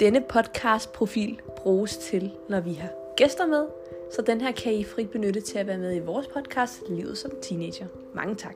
Denne podcast-profil bruges til, når vi har gæster med, så den her kan I frit benytte til at være med i vores podcast, Livet som Teenager. Mange tak.